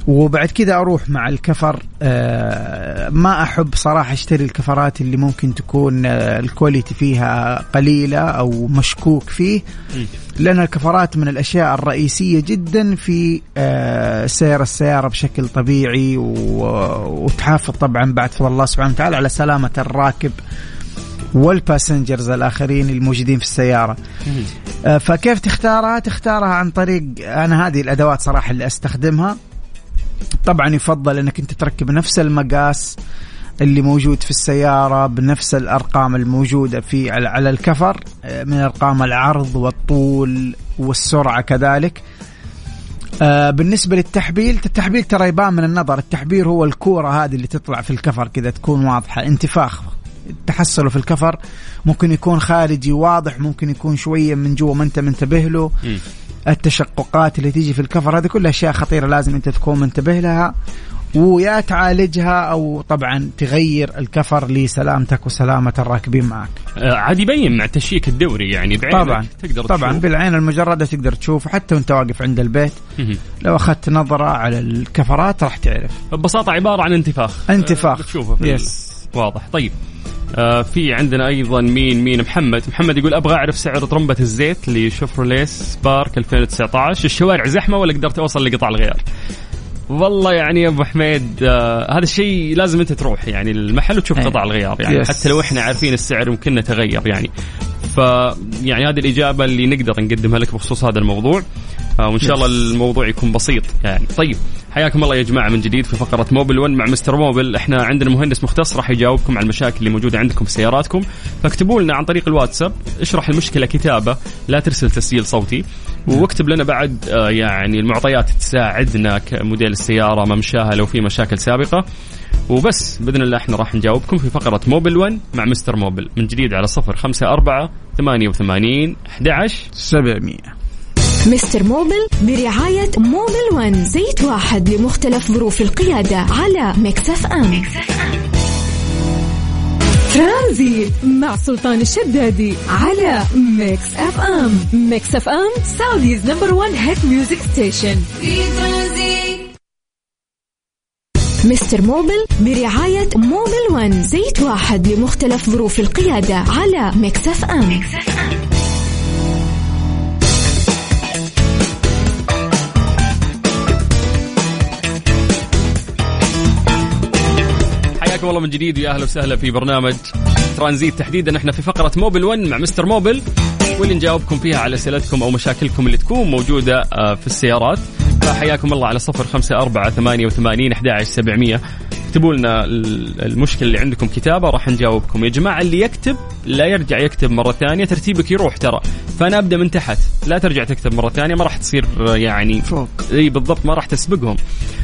وبعد كذا أروح مع الكفر آه، ما أحب صراحة أشتري الكفرات اللي ممكن تكون آه، ال quality فيها قليلة أو مشكوك فيه لأن الكفرات من الأشياء الرئيسية جدا في آه، سير السيارة بشكل طبيعي وتحافظ طبعا بعد فضل الله سبحانه وتعالى على سلامة الراكب والباسنجرز الاخرين الموجودين في السيارة. فكيف تختارها؟ تختارها عن طريق أنا هذه الأدوات صراحة اللي أستخدمها. طبعا يفضل إنك أنت تركب نفس المقاس اللي موجود في السيارة بنفس الأرقام الموجودة في على الكفر آه، من أرقام العرض والطول والسرعة كذلك. آه، بالنسبة للتحبيل التحبيل ترى يبان من النظر. التحبيل هو الكورة هذه اللي تطلع في الكفر كذا تكون واضحة. انتفاخ تحصله في الكفر ممكن يكون خارجي واضح ممكن يكون شوية من جوا ما أنت منتبه له. التشققات اللي تيجي في الكفر هذه كلها أشياء خطيرة لازم أنت تكون منتبه لها ويا تعالجها أو طبعا تغير الكفر لسلامتك وسلامة الراكبين معك آه، عاد يبين مع التشيك الدوري يعني بعينك طبعا تقدر طبعا تشوف. بالعين المجردة تقدر تشوف حتى وأنت واقف عند البيت. لو أخذت نظرة على الكفرات راح تعرف ببساطة عبارة عن انتفاخ انتفاخ. آه، بتشوفه في يس. واضح طيب آه في عندنا أيضا مين مين؟ محمد. محمد يقول أبغى أعرف سعر طرمبه الزيت لشفروليه سبارك 2019 الشوارع زحمة ولا قدرت أوصل لقطع الغيار؟ والله يعني يا أبو حميد آه هذا الشيء لازم أنت تروح يعني المحل وتشوف إيه. قطع الغيار يعني. يس. حتى لو إحنا عارفين السعر يمكن نتغير يعني. ف يعني هذه الإجابة اللي نقدر نقدمها لك بخصوص هذا الموضوع. آه وإن شاء الله الموضوع يكون بسيط يعني. طيب حياكم الله يا جماعة من جديد في فقرة Mobil 1 مع Mister Mobil. إحنا عندنا مهندس مختص راح يجاوبكم على المشاكل اللي موجودة عندكم في سياراتكم. فاكتبوا لنا عن طريق الواتساب اشرح المشكلة كتابة لا ترسل تسجيل صوتي واكتب لنا بعد آه، يعني المعطيات تساعدنا كموديل السيارة ممشاها لو في مشاكل سابقة. وبس بإذن الله إحنا راح نجاوبكم في فقرة Mobil 1 مع Mister Mobil. من جديد على 054 88 11 700 Mister Mobil برعاية Mobil One. زيت واحد لمختلف ظروف القيادة على Mix FM. ترانزيت مع سلطان الشدادي على Mix FM. Mix FM Saudi's number 1 hit music station. في ترانزيت. Mister Mobil برعاية Mobil One زيت واحد لمختلف ظروف القيادة على Mix FM. حياكم الله من جديد ويا أهلا وسهلا في برنامج ترانزيت تحديدا. إحنا في فقرة موبل 1 مع مستر موبل واللي نجاوبكم فيها على أسئلتكم أو مشاكلكم اللي تكون موجودة آه، في السيارات. فحياكم الله على صفر خمسة أربعة ثمانية وثمانين أحد سبعمية. اكتبوا لنا ال- المشكلة اللي عندكم كتابة راح نجاوبكم. يا جماعة اللي يكتب لا يرجع يكتب مرة ثانية ترتيبك يروح ترى. فأنا أبدأ من تحت. لا ترجع تكتب مرة ثانية ما راح تصير آه، يعني فوق. إي بالضبط ما راح تسبقهم.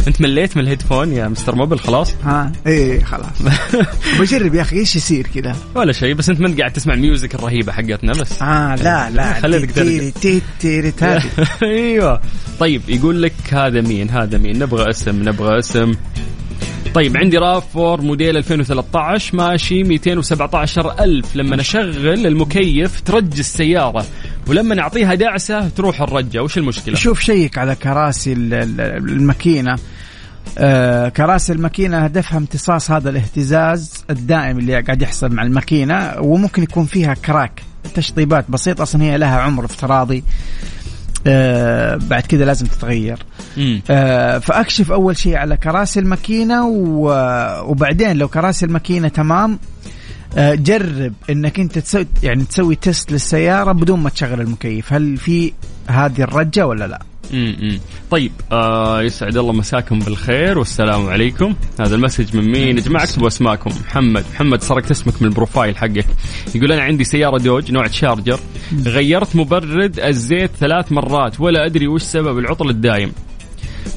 أنت مليت من ال headphone يا Mister Mobil؟ خلاص؟ ها إيه خلاص. بجرب يا أخي إيش يصير كذا؟ ولا شيء بس أنت ما أنت قاعد تسمع ال music الرهيبة حقتنا بس. آه لا لا. هذه أيوه. طيب يقول لك هذا مين؟ هذا مين؟ نبغى اسم نبغى اسم. طيب عندي RAV 4 موديل 2013 ماشي 217 ألف. لما أشغل المكيف ترج السيارة ولما نعطيها دعسة تروح الرجة. وش المشكلة؟ شوف شيك على كراسي ال- ال- الماكينة. آه كراسي الماكينة هدفها امتصاص هذا الاهتزاز الدائم اللي قاعد يحصل مع الماكينة وممكن يكون فيها كراك تشطيبات بسيطة أصلا هي لها عمر افتراضي. آه بعد كذا لازم تتغير. آه، فأكشف أول شيء على كراسي الماكينة و- وبعدين لو كراسي الماكينة تمام آه، جرب إنك أنت تسوي يعني تسوي test للسيارة بدون ما تشغل المكيف. هل في هذه الرجة ولا لا؟ امم طيب آه يسعد الله مساكم بالخير والسلام عليكم. هذا ال message من مين؟ يا جماعة اكتبوا أسماءكم. محمد محمد سرقت اسمك من ال profile حقك. يقول أنا عندي سيارة دوج نوع تشارجر. غيرت مبرد الزيت ثلاث مرات ولا أدري وش سبب العطل الدايم.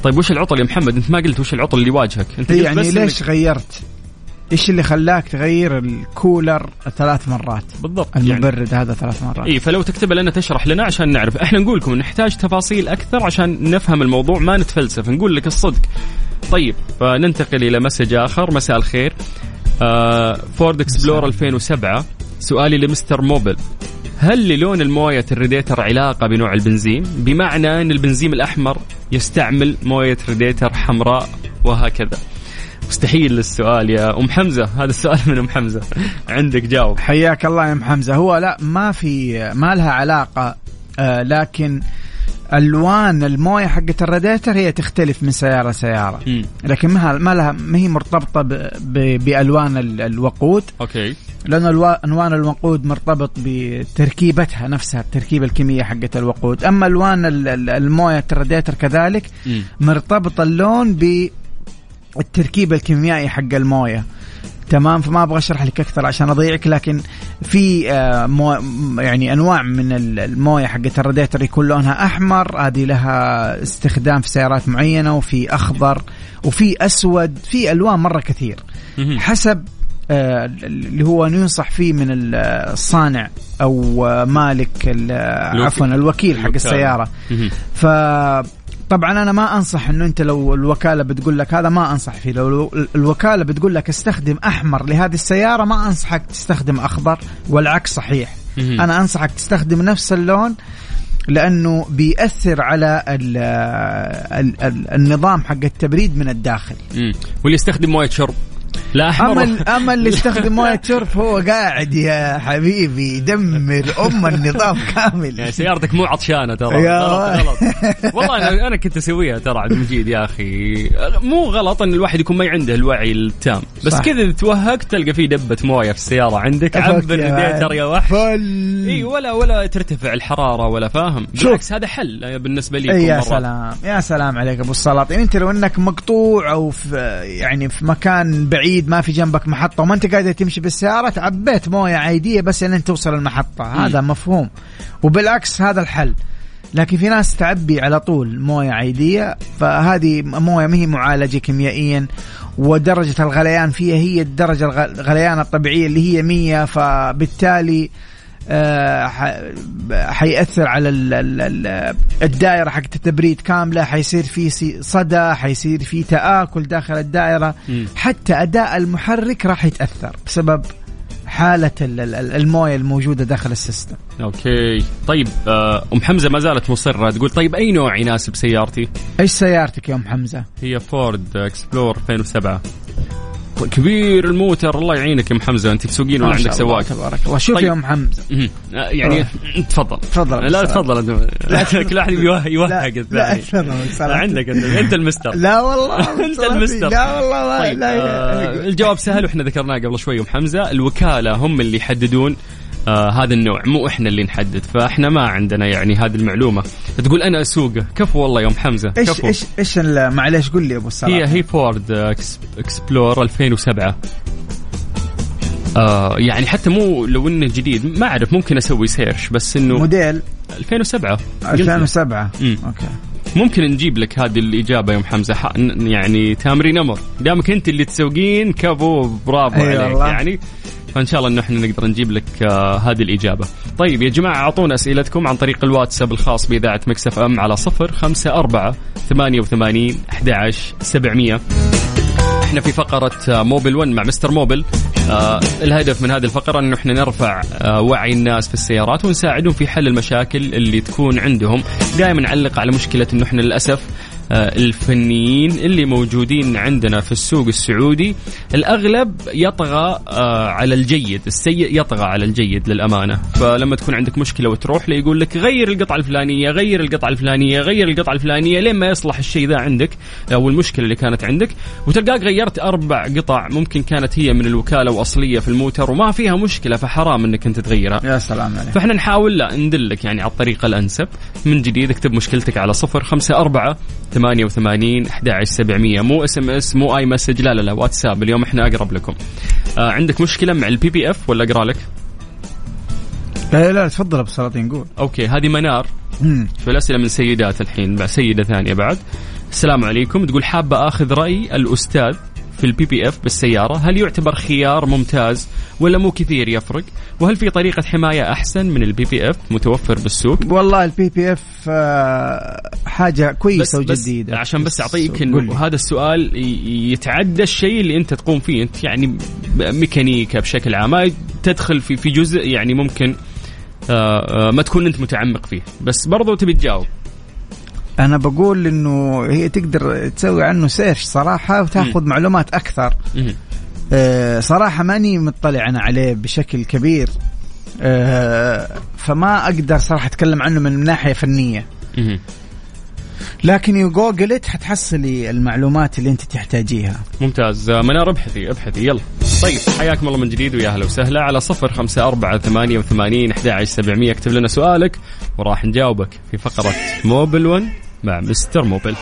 طيب وش العطل يا محمد؟ أنت ما قلت وش العطل اللي يواجهك. أنت قلت يعني ليش غيرت؟ إيش اللي خلاك تغير الكولر ثلاث مرات؟ بالضبط يعني المبرد هذا ثلاث مرات. اي فلو تكتب لنا تشرح لنا عشان نعرف. إحنا نقول لكم نحتاج تفاصيل أكثر عشان نفهم الموضوع ما نتفلسف نقول لك الصدق. طيب فننتقل إلى message آخر. مساء الخير. آه فورد اكسبلور 2007 سؤالي لمستر موبل. هل للون الموية الريديتر علاقة بنوع البنزين؟ بمعنى أن البنزين الأحمر يستعمل موية ريديتر حمراء وهكذا. مستحيل السؤال يا أم حمزة. هذا السؤال من أم حمزة. عندك جاوب. حياك الله يا أم حمزة. هو لا ما في ما لها علاقة آه لكن ألوان الموية حقت الراديتر هي تختلف من سيارة سياره مم. لكن ما ما لها ما هي مرتبطة ب- ب- بألوان ال- الوقود. أوكي. لأن الوا- ألوان الوقود مرتبط بتركيبتها نفسها التركيبة الكيميائية حقت الوقود. أما ألوان ال- ال- الموية الراديتر كذلك مم. مرتبط اللون بالتركيبه الكيميائي حق الموية تمام فما أبغى أشرح لك أكثر عشان أضيعك لكن في آه، مو يعني أنواع من ال- الموية حقت الراديتر يكون لونها أحمر هذه لها استخدام في سيارات معينة وفي أخضر وفي أسود في ألوان مرة كثير. حسب آه، اللي هو ينصح فيه من الصانع أو مالك. عفوا الوكيل حق. السيارة. ف طبعا أنا ما أنصح إنه أنت لو الوكالة بتقول لك هذا ما أنصح فيه لو الوكالة بتقول لك استخدم أحمر لهذه السيارة ما أنصحك تستخدم أخضر والعكس صحيح. أنا أنصحك تستخدم نفس اللون لأنه بيأثر على ال ال ال النظام حق التبريد من الداخل. واللي يستخدم مويه شرب لا أحمر. أما أما اللي يستخدم موية شرب هو قاعد يا حبيبي يدمر أم النظام يعني كامل سيارتك مو عطشانة ترى. غلط غلط. والله أنا أنا كنت أسويها ترى عبد المجيد يا أخي. مو غلط إن الواحد يكون ما عنده الوعي التام. بس. كذا توهقت تلقى في دبة موية في السيارة عندك عبر يا الراديتر يا وحش. إي ولا ولا ترتفع الحرارة ولا فاهم. بالعكس هذا حل بالنسبة لي يا. سلام. يا سلام عليك أبو السلاطين. انت لو إنك مقطوع أو في يعني في مكان بعيد ما في جنبك محطة وما أنت قادر تمشي بالسيارة تعبيت موية عادية بس لين توصل المحطة. هذا مفهوم. وبالعكس هذا الحل. لكن في ناس تعبي على طول موية عادية فهذه موية ما هي معالجة كيميائيا ودرجة الغليان فيها هي الدرجة الغ- الغليان الطبيعية اللي هي 100 فبالتالي حيأثر على ال- ال- ال- الدائرة حقت التبريد كاملة حيصير في صدى حيصير في تآكل داخل الدائرة. حتى أداء المحرك راح يتأثر بسبب حالة ال- ال- ال- الموية الموجودة داخل ال system أوكي طيب آه، أم حمزة ما زالت مصرة تقول طيب أي نوع يناسب سيارتي؟ إيش سيارتك يا أم حمزة؟ هي فورد إكسبلور 2007 كبير الموتر. الله يعينك يا أم حمزة. أنت تسوقين ولا عندك سواق؟ تبارك الله. شوف طيب. يا أم. آه، يعني تفضل. تفضل لا. تفضل. انت كل واحد يوه- يوهق الثاني. لا، عندك أنت. أنت المستر. لا والله أنت المستر. لا والله طيب لا آه الجواب سهل وإحنا ذكرناه قبل شوي أم حمزة. الوكالة هم اللي يحددون آه هذا النوع مو إحنا اللي نحدد. فإحنا ما عندنا يعني هذه المعلومة. تقول أنا اسوقه كفو والله يا ام حمزة. إيش كفو. إيش إيش ال- معليش قول لي يا أبو السلاطين هي هي فورد إكس إكسبلور 2007 آه يعني حتى مو لو إنه جديد ما أعرف ممكن أسوي search بس إنه موديل؟ 2007 قلت لك. 2007 مم. أوكي. ممكن نجيب لك هذه الإجابة يا ام حمزه يعني تامرين أمر دامك أنت اللي تسوقين كفو برافو عليك. والله. يعني فإن شاء الله إنه إحنا نقدر نجيب لك آه هذه الإجابة. طيب يا جماعة أعطونا أسئلتكم عن طريق الواتساب الخاص بإذاعة مكس إف إم على 0 5 4 88 11 700 إحنا في فقرة آه، موبل 1 مع مستر موبل آه الهدف من هذه الفقرة إنه إحنا نرفع آه وعي الناس في السيارات ونساعدهم في حل المشاكل اللي تكون عندهم. دائما نعلق على مشكلة إنه إحنا للأسف آه، الفنيين اللي موجودين عندنا في السوق السعودي الأغلب يطغى آه، على الجيد السيء يطغى على الجيد للأمانة. فلما تكون عندك مشكلة وتروح له يقول لك غير القطعة الفلانية غير القطعة الفلانية غير القطعة الفلانية لين ما يصلح الشيء ذا عندك أو المشكلة اللي كانت عندك. وتلقاك غيرت أربع قطع ممكن كانت هي من الوكالة وأصلية في الموتر وما فيها مشكلة فحرام إنك أنت تغيرها. يا سلام عليك. فإحنا نحاول لا ندلك يعني على الطريقة الأنسب. من جديد اكتب مشكلتك على صفر خمسة أربعة ثمانية وثمانين أحد سبعمية. مو SMS مو iMessage لا لا لا واتساب اليوم إحنا أقرب لكم. آه عندك مشكلة مع ال PPF ولا أقرأ لك؟ لا لا تفضل أبو سلاطين قول. أوكي هذه منار. في الأسئلة من سيدات الحين؟ بعد سيدة ثانية بعد. السلام عليكم. تقول حابة أخذ رأي الأستاذ في ال PPF بالسيارة. هل يعتبر خيار ممتاز ولا مو كثير يفرق؟ وهل في طريقة حماية أحسن من ال PPF متوفر بالسوق؟ والله البي بي اف حاجة بس, كويسة بس وجديدة. عشان بس أعطيك. إنه هذا السؤال يتعدى الشيء اللي أنت تقوم فيه. أنت يعني ميكانيكا بشكل عام ما تدخل في في جزء يعني ممكن آه، آه، ما تكون أنت متعمق فيه. بس برضو تبي تجاوب. أنا بقول إنه هي تقدر تسوي عنه search صراحة وتاخذ معلومات أكثر. آه، صراحة ماني مطلع أنا عليه بشكل كبير. آه، فما أقدر صراحة أتكلم عنه من ناحية فنية. لكن يجوجلت حتحصلي المعلومات اللي أنت تحتاجيها. ممتاز. آه، منار ابحثي ابحثي. يلا. طيب حياكم الله من جديد ويا أهلا وسهلا. على صفر خمسة أربعة ثمانية وثمانين أحد سبعمية. اكتب لنا سؤالك وراح نجاوبك في فقرة موبل 1 مع مستر موبل.